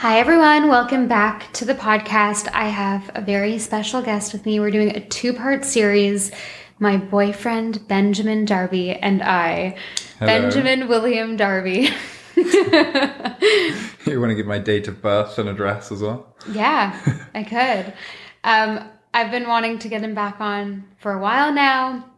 Hi, everyone. Welcome back to the podcast. I have a very special guest with me. We're doing a two part series. My boyfriend, Benjamin Darby, and I. Hello. Benjamin William Darby. You want to give my date of birth and address as well? yeah, I could. Um, I've been wanting to get him back on for a while now.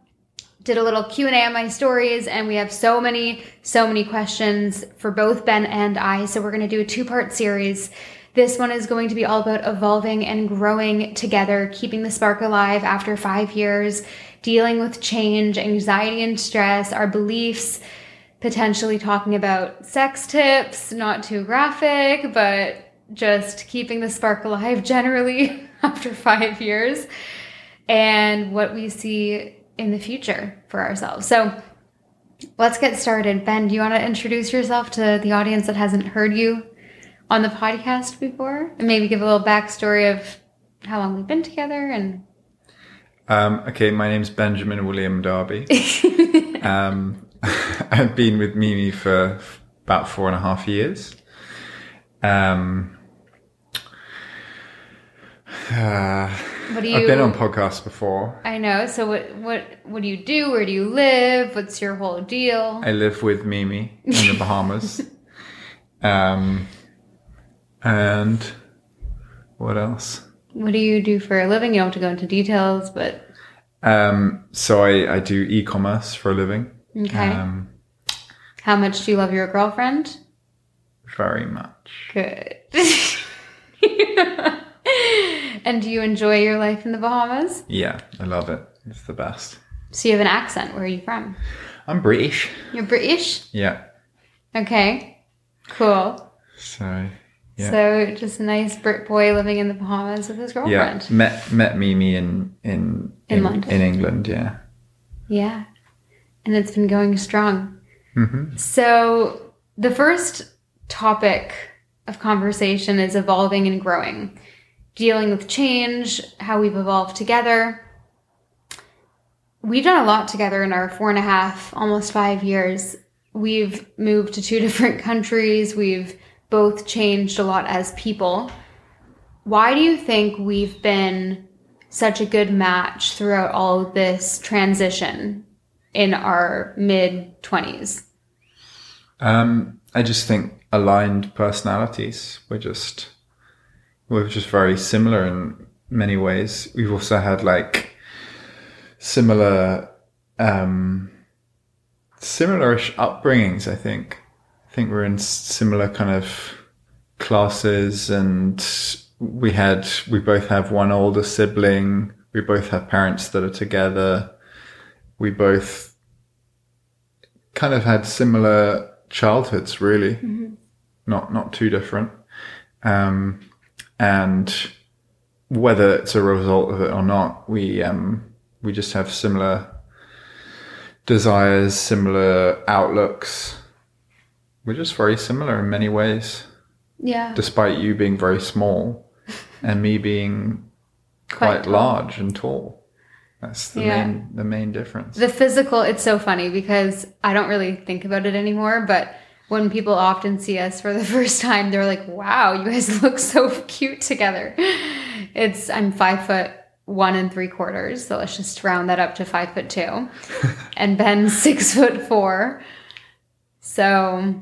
Did a little Q&A on my stories and we have so many so many questions for both Ben and I. So we're going to do a two-part series. This one is going to be all about evolving and growing together, keeping the spark alive after 5 years, dealing with change, anxiety and stress, our beliefs, potentially talking about sex tips, not too graphic, but just keeping the spark alive generally after 5 years and what we see in the future for ourselves. So let's get started. Ben, do you want to introduce yourself to the audience that hasn't heard you on the podcast before? And maybe give a little backstory of how long we've been together and Um, okay, my name's Benjamin William Darby. um, I've been with Mimi for about four and a half years. Um, uh, what do you I've been on podcasts before. I know. So what what what do you do? Where do you live? What's your whole deal? I live with Mimi in the Bahamas. um, and what else? What do you do for a living? You don't have to go into details, but Um, so I, I do e-commerce for a living. okay. Um, How much do you love your girlfriend? very much. Good. and do you enjoy your life in the Bahamas? Yeah, I love it. It's the best. So you have an accent. Where are you from? I'm British. You're British? Yeah. Okay. Cool. So yeah. So just a nice Brit boy living in the Bahamas with his girlfriend. yeah. Met met Mimi in in In London. in England. Yeah. Yeah. And it's been going strong. hmm So the first topic of conversation is evolving and growing, dealing with change, how we've evolved together. We've done a lot together in our four and a half, almost five years. We've moved to two different countries. We've both changed a lot as people. Why do you think we've been such a good match throughout all of this transition in our mid 20s? Um, I just think aligned personalities. We're just we're just very similar in many ways. We've also had like similar um similar-ish upbringings, I think. I think we're in similar kind of classes and we had we both have one older sibling. We both have parents that are together. We both kind of had similar childhoods really not not too different um and whether it's a result of it or not we um we just have similar desires similar outlooks we're just very similar in many ways Yeah. despite you being very small and me being quite, tall. large and tall that's the Yeah. main the main difference The physical, it's so funny because I don't really think about it anymore, but when people often see us for the first time, they're like, wow, you guys look so cute together. It's, I'm five foot one and three quarters, so let's just round that up to five foot two. and Ben's six foot four. So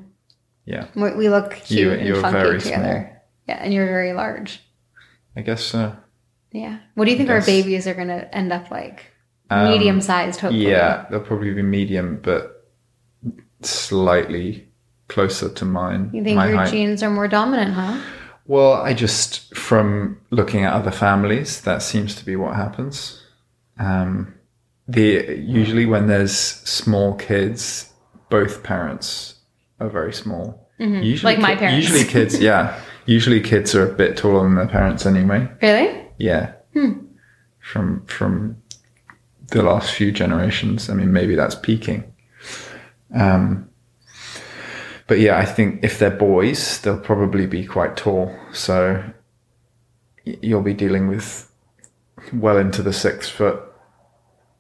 yeah we, we look cute You- and you're funky very together. Yeah, and you're very large. i guess so Yeah. What do you think our babies are going to end up like? Um, Medium sized, hopefully. Yeah, they'll probably be medium, but slightly closer to mine. You think your height. genes are more dominant, huh? Well, I just from looking at other families, that seems to be what happens. Um, the usually when there's small kids, both parents are very small. Usually, Mm-hmm. Like my parents. Usually, kids, yeah. Usually, kids are a bit taller than their parents anyway. Really? Yeah. From from the last few generations. I mean, maybe that's peaking. Um, but yeah, I think if they're boys, they'll probably be quite tall. So you'll be dealing with well into the six foot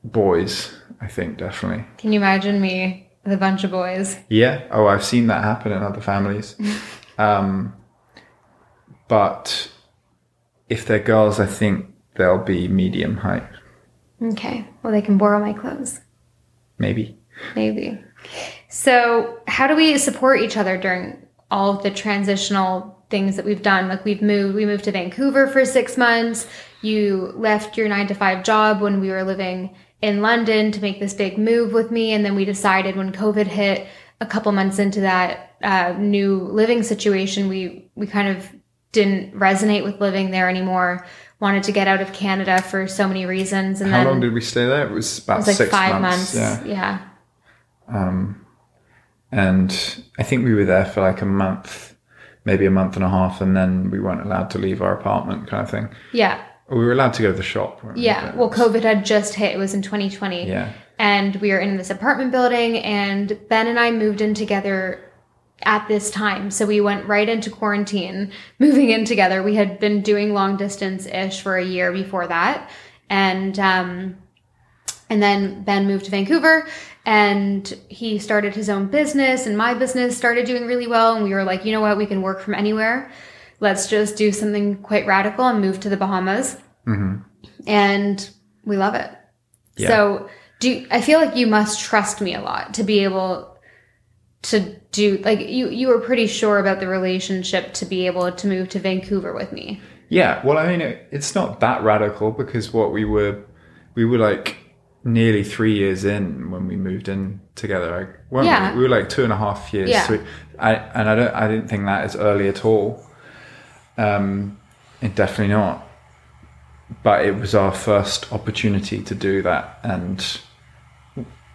boys. I think definitely. Can you imagine me with a bunch of boys? Yeah. Oh, I've seen that happen in other families. um, but if they're girls, I think they'll be medium height, Okay. Well, they can borrow my clothes. maybe. Maybe. So, how do we support each other during all of the transitional things that we've done? Like we've moved, we moved to Vancouver for six months. You left your nine to five job when we were living in London to make this big move with me, and then we decided when COVID hit, a couple months into that uh, new living situation, we we kind of didn't resonate with living there anymore. Wanted to get out of Canada for so many reasons, and How then long did we stay there? It was about it was like six five months. months. Yeah. yeah. And I think we were there for like a month, maybe a month and a half, and then we weren't allowed to leave our apartment kind of thing. Yeah. We were allowed to go to the shop. weren't we? Yeah. Well, COVID had just hit. It was in 2020. Yeah. And we were in this apartment building, and Ben and I moved in together at this time. So we went right into quarantine, moving in together. We had been doing long distance ish for a year before that. And, um, and then Ben moved to Vancouver and he started his own business and my business started doing really well. And we were like, you know what? We can work from anywhere. Let's just do something quite radical and move to the Bahamas. Mm-hmm. And we love it. Yeah. So do I feel like you must trust me a lot to be able to do like you you were pretty sure about the relationship to be able to move to Vancouver with me. Yeah, well, I mean, it, it's not that radical because what we were, we were like nearly three years in when we moved in together. Like, weren't Yeah. we? we were like two and a half years. Yeah. Three, I, and I don't, I didn't think that is early at all. Um, it definitely not. But it was our first opportunity to do that, and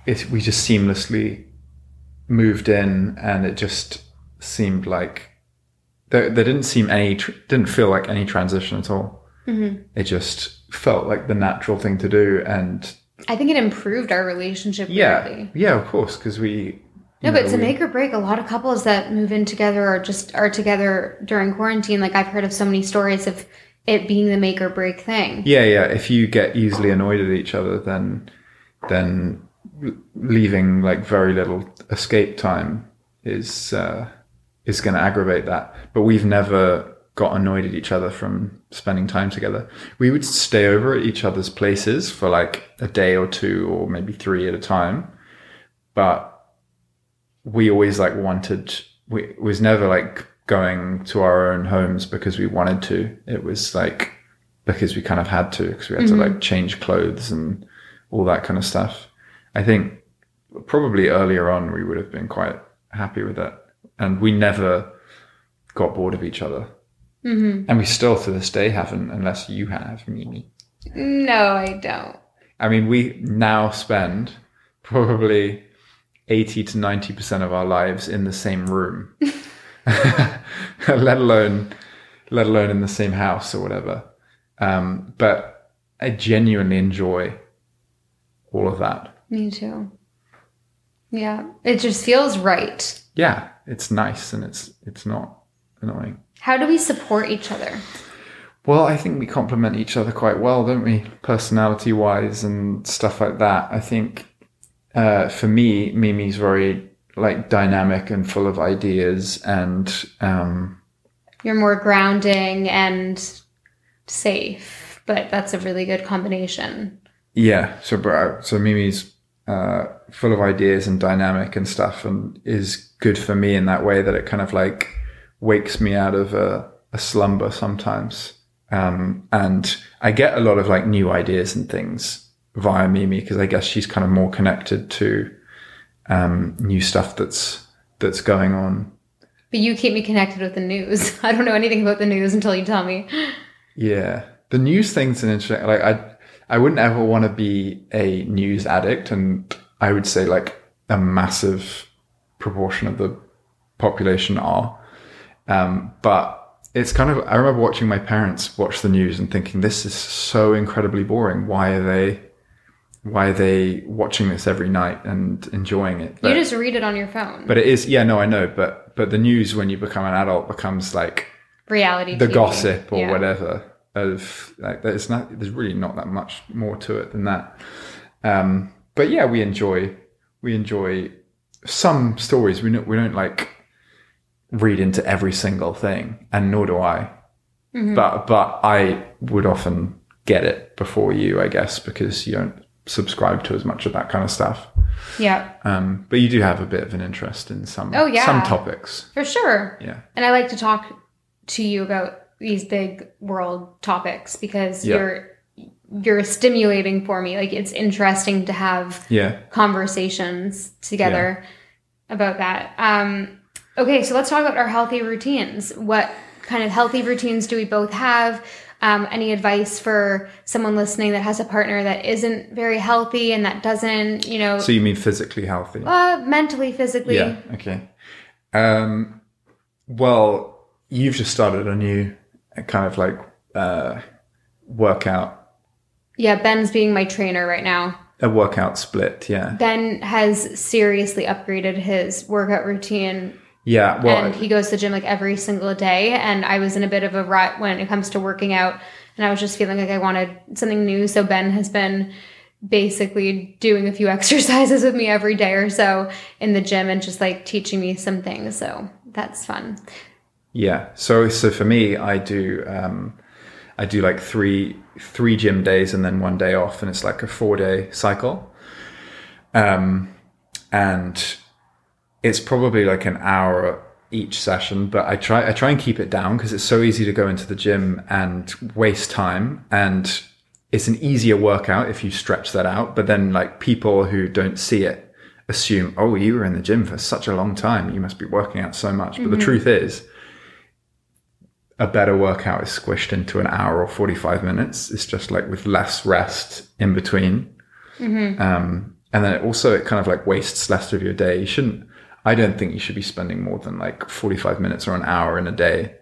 it, we just seamlessly moved in, and it just seemed like there, there didn't seem any tr- didn't feel like any transition at all it just felt like the natural thing to do and I think it improved our relationship yeah weirdly. yeah of course because we No, you but it's we- make or break, a lot of couples that move in together or just are together during quarantine, like I've heard of so many stories of it being the make or break thing. yeah yeah if you get easily annoyed at each other then then leaving like very little escape time is uh is going to aggravate that but we've never got annoyed at each other from spending time together. We would stay over at each other's places for like a day or two or maybe three at a time. But we always like wanted we was never like going to our own homes because we wanted to. It was like because we kind of had to because we had to mm-hmm. like change clothes and all that kind of stuff. I think probably earlier on we would have been quite happy with it and we never got bored of each other mm-hmm. and we still to this day haven't unless you have mimi No, I don't. I mean, we now spend probably 80 to 90% of our lives in the same room, let alone, let alone in the same house or whatever. Um, but I genuinely enjoy all of that. Me too. Yeah. It just feels right. Yeah, it's nice and it's, it's not annoying. How do we support each other? Well, I think we complement each other quite well, don't we? Personality wise and stuff like that. I think uh, for me, Mimi's very like dynamic and full of ideas, and um, You're more grounding and safe, but that's a really good combination. yeah. So, bro, so Mimi's uh, full of ideas and dynamic and stuff, and is good for me in that way that it kind of like wakes me out of a, a slumber sometimes. Um, and I get a lot of like new ideas and things via Mimi because I guess she's kind of more connected to um, new stuff that's that's going on. But you keep me connected with the news. I don't know anything about the news until you tell me. Yeah, the news thing's an interesting. Like I, I wouldn't ever want to be a news addict, and I would say like a massive proportion of the population are. Um, but it's kind of I remember watching my parents watch the news and thinking this is so incredibly boring. Why are they why are they watching this every night and enjoying it? you just read it on your phone. but it is yeah, no, I know, but but the news when you become an adult becomes like Reality the TV. gossip or Yeah. whatever of like there's not there's really not that much more to it than that. Um, but yeah, we enjoy we enjoy some stories. We don't we don't like read into every single thing, and nor do I. But but I would often get it before you, I guess, because you don't subscribe to as much of that kind of stuff. Yeah, Um, but you do have a bit of an interest in some Oh, yeah. some topics. for sure. Yeah. And I like to talk to you about these big world topics because Yeah. you're you're stimulating for me. Like it's interesting to have Yeah. conversations together about that. Um, okay, so let's talk about our healthy routines. What kind of healthy routines do we both have? Um, any advice for someone listening that has a partner that isn't very healthy and that doesn't, you know, So you mean physically healthy? uh, mentally, physically? Yeah. Okay. Um, well, you've just started a new kind of like uh, workout, Yeah, Ben's being my trainer right now. a workout split. Yeah. Ben has seriously upgraded his workout routine Yeah. Well, and he goes to the gym like every single day. And I was in a bit of a rut when it comes to working out, and I was just feeling like I wanted something new. So Ben has been basically doing a few exercises with me every day or so in the gym and just like teaching me some things. So that's fun. Yeah. So so for me, I do um, I do like three three gym days and then one day off, and it's like a four day cycle. Um, and it's probably like an hour each session, but I try I try and keep it down because it's so easy to go into the gym and waste time and it's an easier workout if you stretch that out. But then like people who don't see it assume, oh, you were in the gym for such a long time. You must be working out so much. But the truth is, a better workout is squished into an hour or 45 minutes. It's just like with less rest in between. Um, and then it also, it kind of like wastes less of your day. You shouldn't, I don't think you should be spending more than like 45 minutes or an hour in a day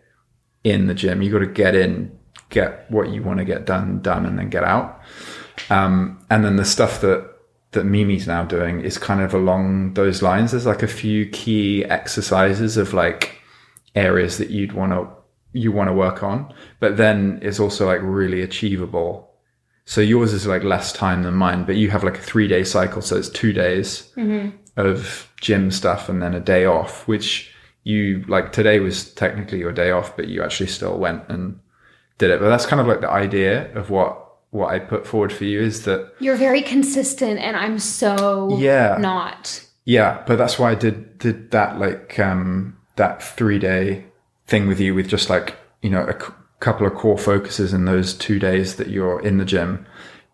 in the gym. You got to get in, get what you want to get done, done, and then get out. Um, and then the stuff that, that Mimi's now doing is kind of along those lines. There's like a few key exercises of like areas that you'd want to, you want to work on, but then it's also like really achievable. So yours is like less time than mine, but you have like a three day cycle. So it's two days of gym stuff and then a day off, which you like today was technically your day off, but you actually still went and did it. But that's kind of like the idea of what, what I put forward for you is that You're very consistent, and I'm so Yeah. not. Yeah, but that's why I did did that like um that three day thing with you with just like you know a c- couple of core focuses in those two days that you're in the gym,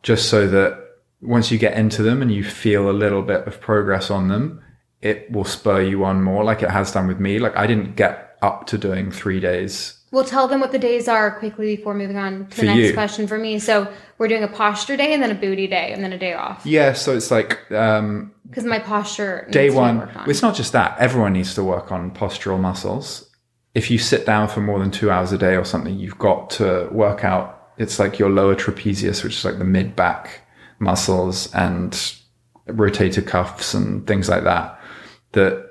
just so that once you get into them and you feel a little bit of progress on them, it will spur you on more, like it has done with me. Like I didn't get up to doing three days. We'll tell them what the days are quickly before moving on to the next you. question for me. So we're doing a posture day and then a booty day and then a day off Yeah, so it's like um because my posture day one on. it's not just that everyone needs to work on postural muscles if you sit down for more than two hours a day or something you've got to work out it's like your lower trapezius which is like the mid back muscles and rotator cuffs and things like that that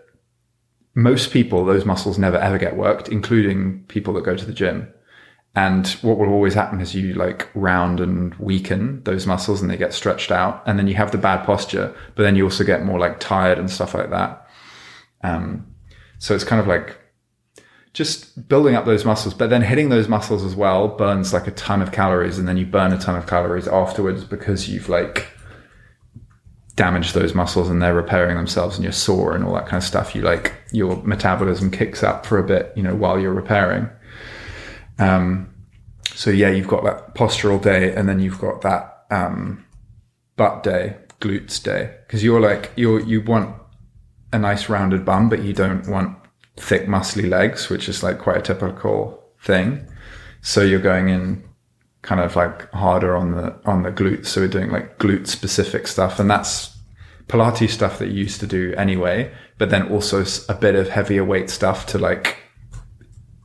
most people those muscles never ever get worked including people that go to the gym and what will always happen is you like round and weaken those muscles and they get stretched out. And then you have the bad posture, but then you also get more like tired and stuff like that. Um, so it's kind of like just building up those muscles, but then hitting those muscles as well burns like a ton of calories. And then you burn a ton of calories afterwards because you've like damaged those muscles and they're repairing themselves and you're sore and all that kind of stuff. You like your metabolism kicks up for a bit, you know, while you're repairing. Um, so yeah, you've got that postural day, and then you've got that um, butt day, glutes day, because you're like you you want a nice rounded bum, but you don't want thick muscly legs, which is like quite a typical thing. So you're going in kind of like harder on the on the glutes. So we're doing like glute specific stuff, and that's Pilates stuff that you used to do anyway, but then also a bit of heavier weight stuff to like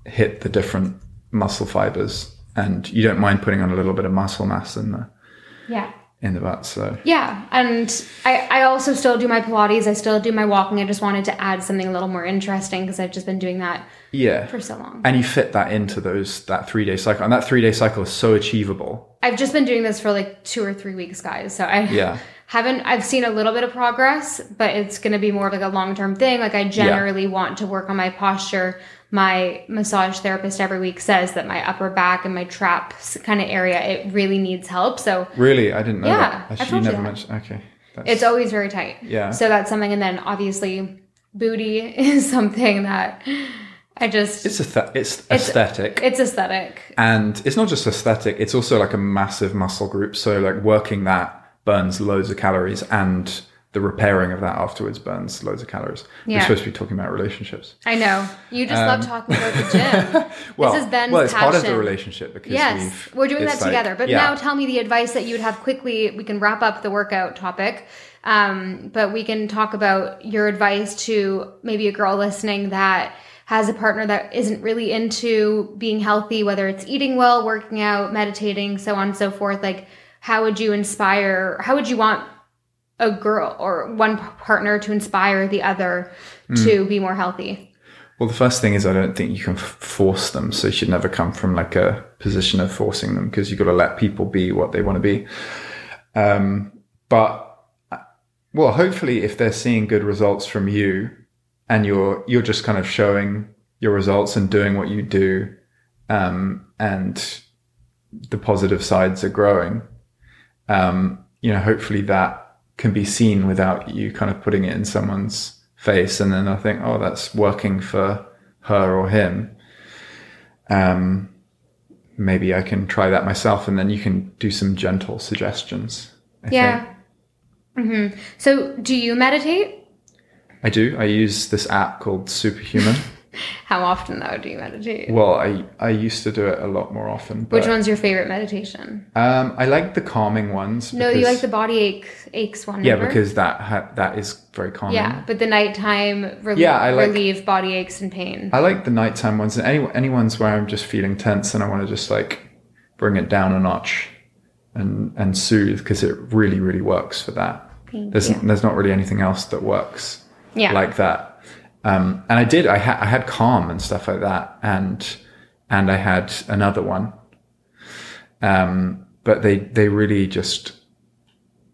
hit the different muscle fibers, and you don't mind putting on a little bit of muscle mass in the Yeah. In the butt. So Yeah, and I, I also still do my Pilates. I still do my walking. I just wanted to add something a little more interesting because I've just been doing that yeah, for so long. and you fit that into those that three day cycle, and that three day cycle is so achievable. I've just been doing this for like two or three weeks, guys. So I Yeah. haven't. I've seen a little bit of progress, but it's going to be more of like a long term thing. Like I generally want to work on my posture. My massage therapist every week says that my upper back and my traps kind of area it really needs help. So Really, I didn't know Yeah, that. I told you you never that. mentioned. Okay, that's, it's always very tight. Yeah. So that's something, and then obviously booty is something that I just it's a it's aesthetic. it's aesthetic. And it's not just aesthetic, it's also like a massive muscle group. So like working that burns loads of calories and the repairing of that afterwards burns loads of calories. We're supposed to be talking about relationships. I know you just love talking about the gym. Um, Well, this is Ben's well, it's part of the relationship because Yes, we've we're doing that it's like- together. But yeah. now tell me the advice that you would have quickly. We can wrap up the workout topic, um, but we can talk about your advice to maybe a girl listening that has a partner that isn't really into being healthy, whether it's eating well, working out, meditating, so on and so forth. Like, how would you inspire? How would you want a girl or one partner to inspire the other Hmm. to be more healthy? Well, the first thing is I don't think you can force them. So you should never come from like a position of forcing them because you've got to let people be what they want to be. Um, but uh, well, hopefully, if they're seeing good results from you, and you're you're just kind of showing your results and doing what you do, um, and the positive sides are growing, um, you know, hopefully that can be seen without you kind of putting it in someone's face, and then I think, oh, that's working for her or him. Um, maybe I can try that myself, and then you can do some gentle suggestions. I Yeah. think. hmm So, do you meditate? I do. I use this app called Superhuman. How often though do you meditate? well, I I used to do it a lot more often. But, Which one's your favorite meditation? Um, I like the calming ones. No, you like the body ache aches one. yeah remember? because that ha- that is very calming. yeah, but the nighttime relieve, Yeah, I like- relieve body aches and pain. I like the nighttime ones. and Any any ones where I'm just feeling tense and I want to just like bring it down a notch and and soothe because it really really works for that. Thank There's you. there's not really anything else that works Yeah. like that. Um, and I did. I had I had calm and stuff like that, and and I had another one. Um, but they they really just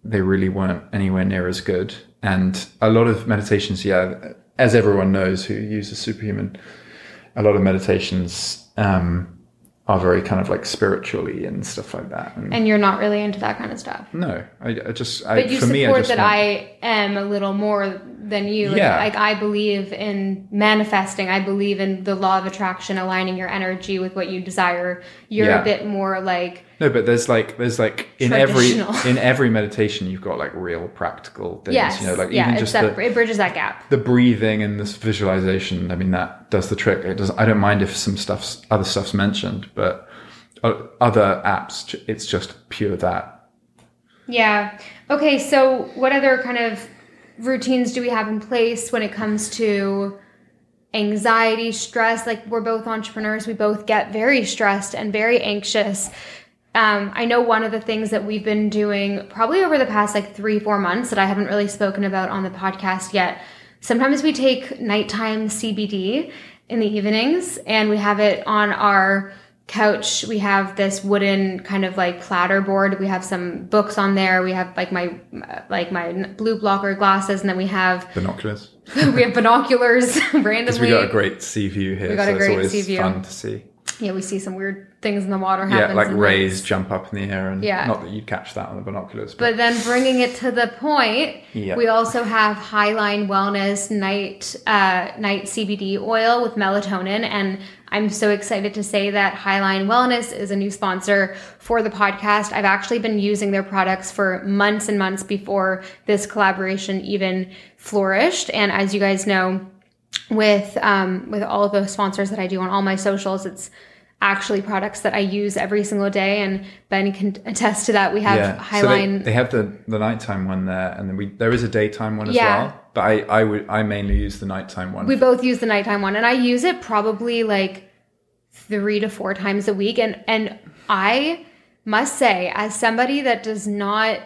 they really weren't anywhere near as good. And a lot of meditations, yeah, as everyone knows who uses superhuman, a lot of meditations um, are very kind of like spiritually and stuff like that. And, and you're not really into that kind of stuff. no, I, I just I, But you for support me, I that want- I am a little more than you. Like, Yeah. like I believe in manifesting. I believe in the law of attraction, aligning your energy with what you desire. You're Yeah. a bit more like No, but there's like there's like in every in every meditation you've got like real practical things. yes, You know, like yeah, even just that, the, it bridges that gap. the breathing and this visualization. I mean, that does the trick. It does. I don't mind if some stuff's other stuff's mentioned, but uh, other apps, it's just pure that. Yeah. Okay, so what other kind of routines do we have in place when it comes to anxiety, stress? Like we're both entrepreneurs, we both get very stressed and very anxious. Um, I know one of the things that we've been doing probably over the past like three, four months that I haven't really spoken about on the podcast yet. Sometimes we take nighttime CBD in the evenings and we have it on our couch we have this wooden kind of like platter board we have some books on there we have like my like my blue blocker glasses and then we have Binoculars. we have binoculars Because randomly we got a great sea view here, We got so a it's great always sea view. fun to see. yeah we see some weird things in the water Yeah, like sometimes. rays jump up in the air, and Yeah. not that you'd catch that on the binoculars, but, But then bringing it to the point, Yeah. we also have Highline Wellness Night uh, Night CBD oil with melatonin, and I'm so excited to say that Highline Wellness is a new sponsor for the podcast. I've actually been using their products for months and months before this collaboration even flourished, and as you guys know, with um, with all of the sponsors that I do on all my socials, it's actually products that I use every single day, and Ben can attest to that. We have yeah. So they, Highline. they have the the nighttime one there, and then we there is a daytime one as Yeah. well. But I I would I mainly use the nighttime one. we both use the nighttime one, and I use it probably like three to four times a week. And and I must say, as somebody that does not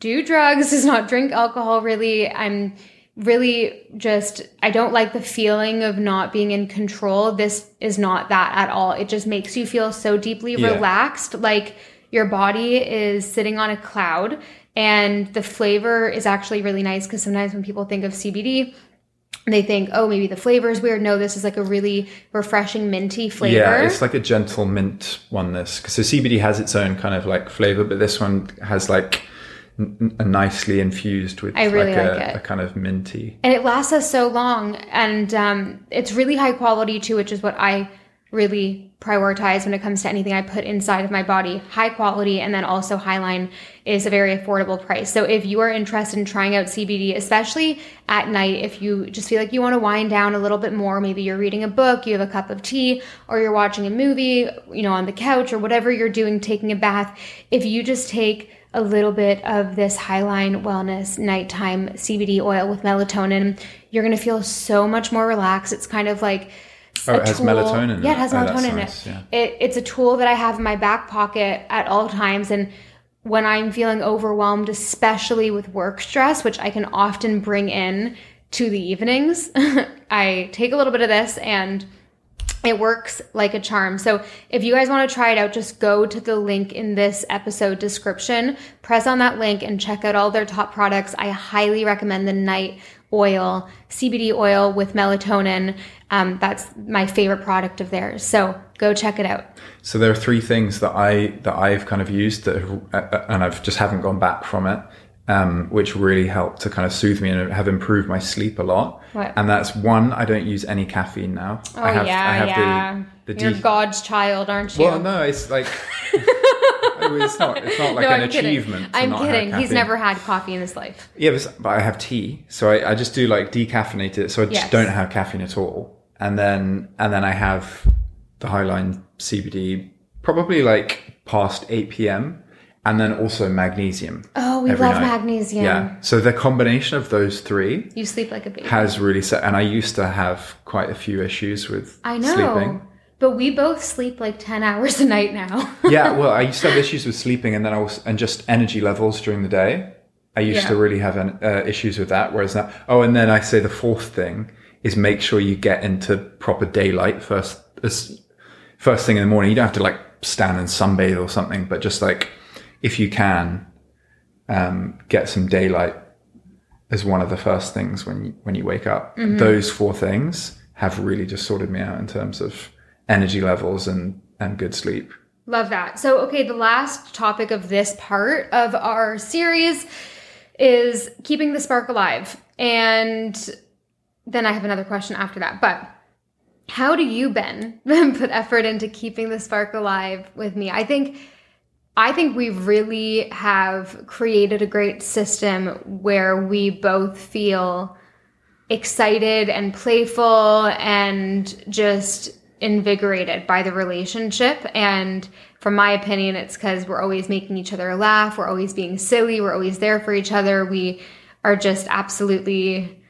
do drugs, does not drink alcohol really, I'm really just I don't like the feeling of not being in control. This is not that at all. It just makes you feel so deeply Yeah. relaxed, like your body is sitting on a cloud and the flavor is actually really nice because sometimes when people think of CBD they think, oh, maybe the flavor is weird. No, this is like a really refreshing minty flavor. Yeah, it's like a gentle mint one. This because so CBD has its own kind of like flavor, but this one has like n- a nicely infused with I really like, like a, it. a kind of minty. and it lasts us so long and um, it's really high quality too which is what i really prioritize when it comes to anything i put inside of my body high quality and then also highline is a very affordable price so if you are interested in trying out cbd especially at night if you just feel like you want to wind down a little bit more maybe you're reading a book you have a cup of tea or you're watching a movie you know on the couch or whatever you're doing taking a bath if you just take a little bit of this Highline Wellness nighttime CBD oil with melatonin, you're going to feel so much more relaxed. It's kind of like Oh, it has melatonin Yeah, it. it has Oh, melatonin in it. yeah. it. It's a tool that I have in my back pocket at all times. And when I'm feeling overwhelmed, especially with work stress, which I can often bring in to the evenings, I take a little bit of this and it works like a charm. So if you guys want to try it out, just go to the link in this episode description, press on that link and check out all their top products. I highly recommend the night oil, CBD oil with melatonin. Um, that's my favorite product of theirs. So go check it out. So there are three things that I that I've kind of used that, and I've just haven't gone back from it, um, which really helped to kind of soothe me and have improved my sleep a lot. What? And that's one, I don't use any caffeine now. Oh I have, yeah, I have yeah. the the You're de- God's child, aren't you? Well, no, it's like it's not. It's not like No, an I'm kidding. achievement. to I'm kidding. He's never had coffee in his life. Yeah, but, but I have tea, so I, I just do like decaffeinate it, so I just Yes. don't have caffeine at all. And then and then I have the Highline CBD probably like past eight p.m. and then also magnesium. Oh, we love night. magnesium. Yeah, so the combination of those three You sleep like a baby. has really set. And I used to have quite a few issues with I know. sleeping. But we both sleep like 10 hours a night now. yeah, well, I used to have issues with sleeping, and then I was and just energy levels during the day. I used Yeah. to really have an, uh, issues with that. Whereas now, oh, and then I say the fourth thing is make sure you get into proper daylight first. As, first thing in the morning, you don't have to like stand and sunbathe or something, but just like if you can, um, get some daylight as one of the first things when you, when you wake up. Mm-hmm. Those four things have really just sorted me out in terms of energy levels and and good sleep. Love that. So, okay, the last topic of this part of our series is keeping the spark alive. And then I have another question after that. But how do you, Ben, put effort into keeping the spark alive with me? I think I think we really have created a great system where we both feel excited and playful and just invigorated by the relationship. And from my opinion, it's because we're always making each other laugh, we're always being silly, we're always there for each other. We are just absolutely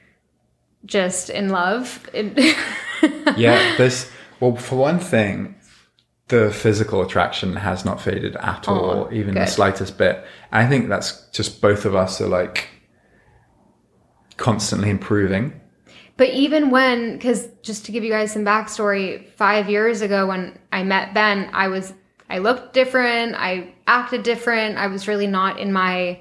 just in love. yeah, this, well, for one thing, the physical attraction has not faded at oh, all, even the slightest bit. I think that's just both of us are like constantly improving. But even when, because just to give you guys some backstory, five years ago when I met Ben, I was, I looked different, I acted different, I was really not in my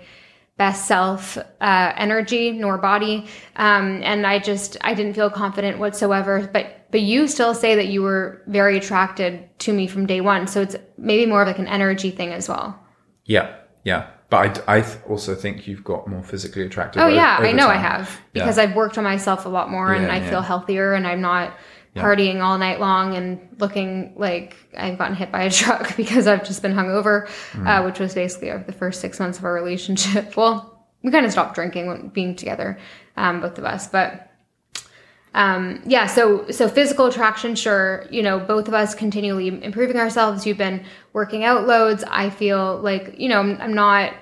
best self uh, energy nor body, um, and I just, I didn't feel confident whatsoever. But but you still say that you were very attracted to me from day one, so it's maybe more of like an energy thing as well. Yeah, yeah. But I, I also think you've got more physically attractive. Oh o- yeah, I over know I have because Yeah. I've worked on myself a lot more and Yeah, I yeah. feel healthier and I'm not partying all night long and looking like I've gotten hit by a truck because I've just been hungover, Mm. uh, which was basically the first six months of our relationship. Well, we kind of stopped drinking when being together, um, both of us, but. Um, yeah, so so physical attraction, sure. You know, both of us continually improving ourselves. You've been working out loads. I feel like you know I'm, I'm not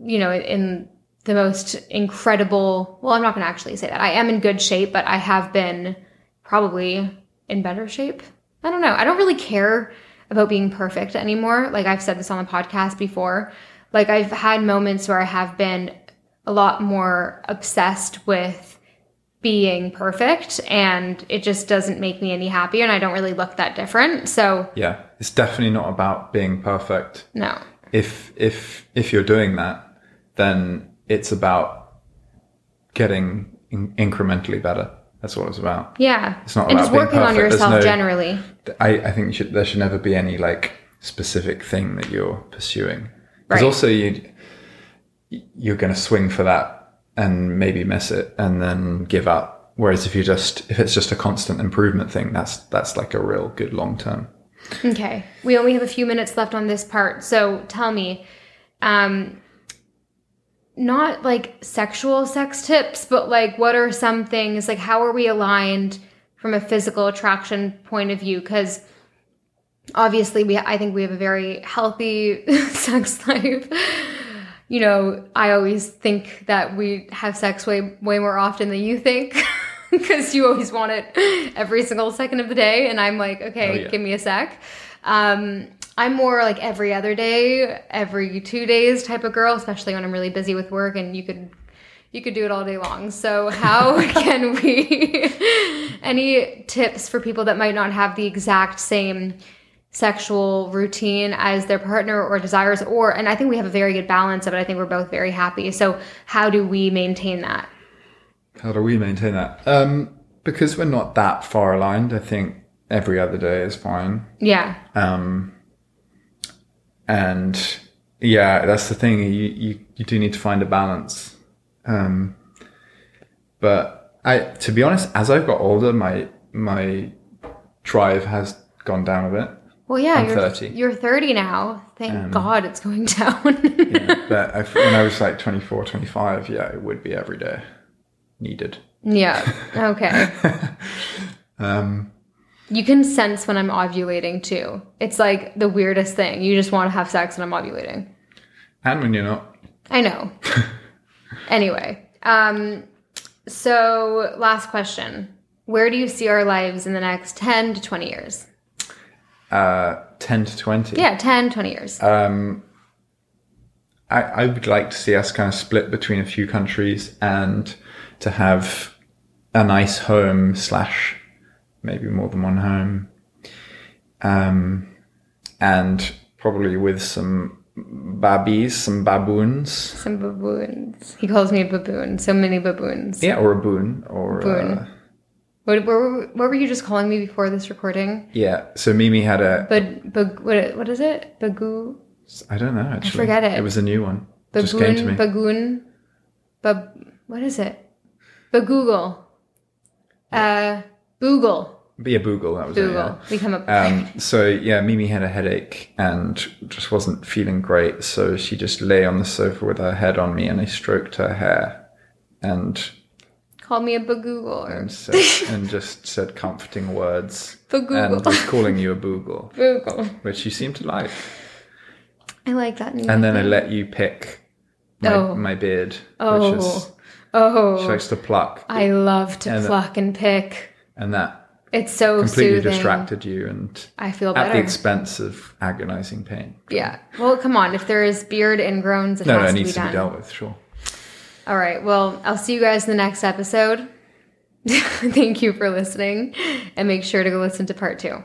you know, in the most incredible. Well, I'm not going to actually say that. I am in good shape, but I have been probably in better shape I don't know. I don't really care about being perfect anymore. Like I've said this on the podcast before. Like I've had moments where I have been a lot more obsessed with being perfect and it just doesn't make me any happier and I don't really look that different. So, Yeah, it's definitely not about being perfect. no. If if if you're doing that, then it's about getting in- incrementally better. That's what it's about. Yeah. It's not and about just being working on perfect. There's yourself no- generally. I, I think you should, there should never be any like specific thing that you're pursuing. Because Right. also you you're going to swing for that and maybe miss it and then give up. Whereas if you just if it's just a constant improvement thing, that's that's like a real good long term. Okay. We only have a few minutes left on this part. So tell me, um, not like sexual sex tips, but like what are some things, like how are we aligned from a physical attraction point of view? Because obviously we I think we have a very healthy sex life. You know, I always think that we have sex way way more often than you think. Because you always want it every single second of the day, and I'm like, okay, Oh, yeah. give me a sec. Um, I'm more like every other day, every two days type of girl, especially when I'm really busy with work, and you could you could do it all day long. So how can we? any tips for people that might not have the exact same sexual routine as their partner or desires or and I think we have a very good balance of it. I think we're both very happy. So how do we maintain that? How do we maintain that? Um, because we're not that far aligned, I think every other day is fine. Yeah. Um, and yeah, that's the thing. You, you, you do need to find a balance. Um, but I, to be honest, as I've got older, my, my drive has gone down a bit. Well, yeah, I'm you're 30. you're 30 now. Thank God it's going down. Yeah, but I, when I was like 24, 25, yeah, it would be every day needed. yeah. Okay. Um, You can sense when I'm ovulating too. It's like the weirdest thing. You just want to have sex and I'm ovulating. and when you're not, I know. anyway, um, so last question. Where do you see our lives in the next 10 to 20 years? Uh, 10 to 20. Yeah, 10, 20 years. Um, I, I would like to see us kind of split between a few countries and to have a nice home slash maybe more than one home. Um, and probably with some babbies, some baboons. Some baboons. He calls me a baboon. So many baboons. Yeah, or a boon or Boon. What, what, were- what were you just calling me before this recording? yeah. So Mimi had a But, bag, what, what is it? Bagoo? I don't know actually. forget it. It was a new one. Just came to me. Bagoon? Bab, what is it? Bagoogle. Uh, Boogle. Be a boogle. That was it. yeah. Google. We come up. Um, so yeah, Mimi had a headache and just wasn't feeling great. So she just lay on the sofa with her head on me, and I stroked her hair, and Call me a bagoogle and, said, and just said comforting words, Bagoogle. and was calling you a boogle, Boogle. which you seemed to like. I like that. And then I let you pick my, Oh. my beard, oh, which is oh, she likes to pluck, I love to And- pluck and pick. and that It's so completely soothing. distracted you, and I feel at the expense of agonizing pain. yeah. Well, come on. If there is beard ingrowns, it No, no, it to needs be to done. be dealt with. Sure. All right. Well, I'll see you guys in the next episode. Thank you for listening, and make sure to go listen to part two.